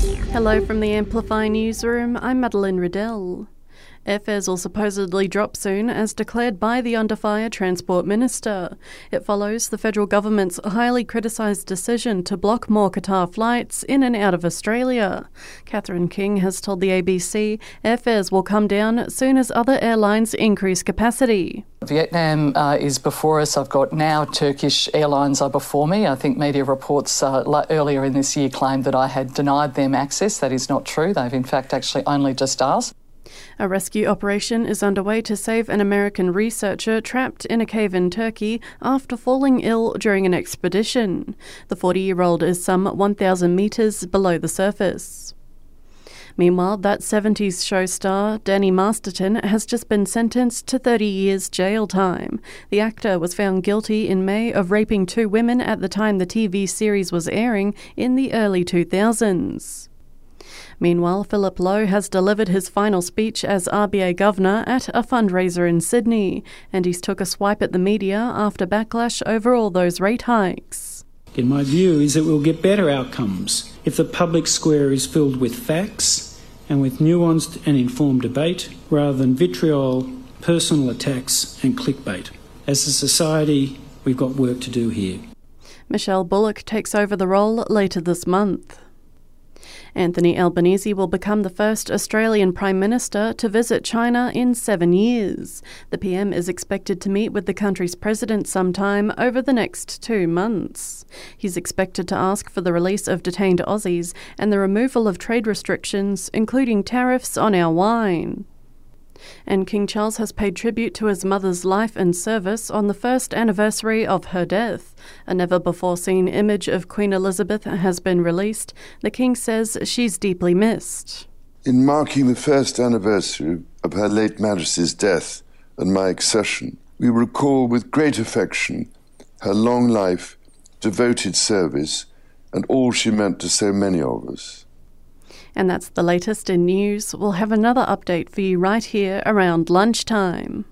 Hello from the Amplify newsroom. I'm Madeline Riddell. Airfares will supposedly drop soon, as declared by the under fire Transport Minister. It follows the federal government's highly criticised decision to block more Qatar flights in and out of Australia. Catherine King has told the ABC airfares will come down soon as other airlines increase capacity. Vietnam uh, is before us. I've got now Turkish Airlines are before me. I think media reports uh, earlier in this year claimed that I had denied them access. That is not true. They've in fact actually only just asked. A rescue operation is underway to save an American researcher trapped in a cave in Turkey after falling ill during an expedition. The 40 year old is some 1,000 metres below the surface. Meanwhile, that 70s show star, Danny Masterson, has just been sentenced to 30 years jail time. The actor was found guilty in May of raping two women at the time the TV series was airing in the early 2000s. Meanwhile, Philip Lowe has delivered his final speech as RBA governor at a fundraiser in Sydney, and he's took a swipe at the media after backlash over all those rate hikes. In my view, is that we'll get better outcomes if the public square is filled with facts and with nuanced and informed debate rather than vitriol, personal attacks, and clickbait. As a society, we've got work to do here. Michelle Bullock takes over the role later this month. Anthony Albanese will become the first Australian Prime Minister to visit China in seven years. The PM is expected to meet with the country's president sometime over the next two months. He's expected to ask for the release of detained Aussies and the removal of trade restrictions, including tariffs on our wine. And King Charles has paid tribute to his mother's life and service on the first anniversary of her death. A never before seen image of Queen Elizabeth has been released. The King says she's deeply missed. In marking the first anniversary of Her late Majesty's death and my accession, we recall with great affection her long life, devoted service, and all she meant to so many of us. And that's the latest in news. We'll have another update for you right here around lunchtime.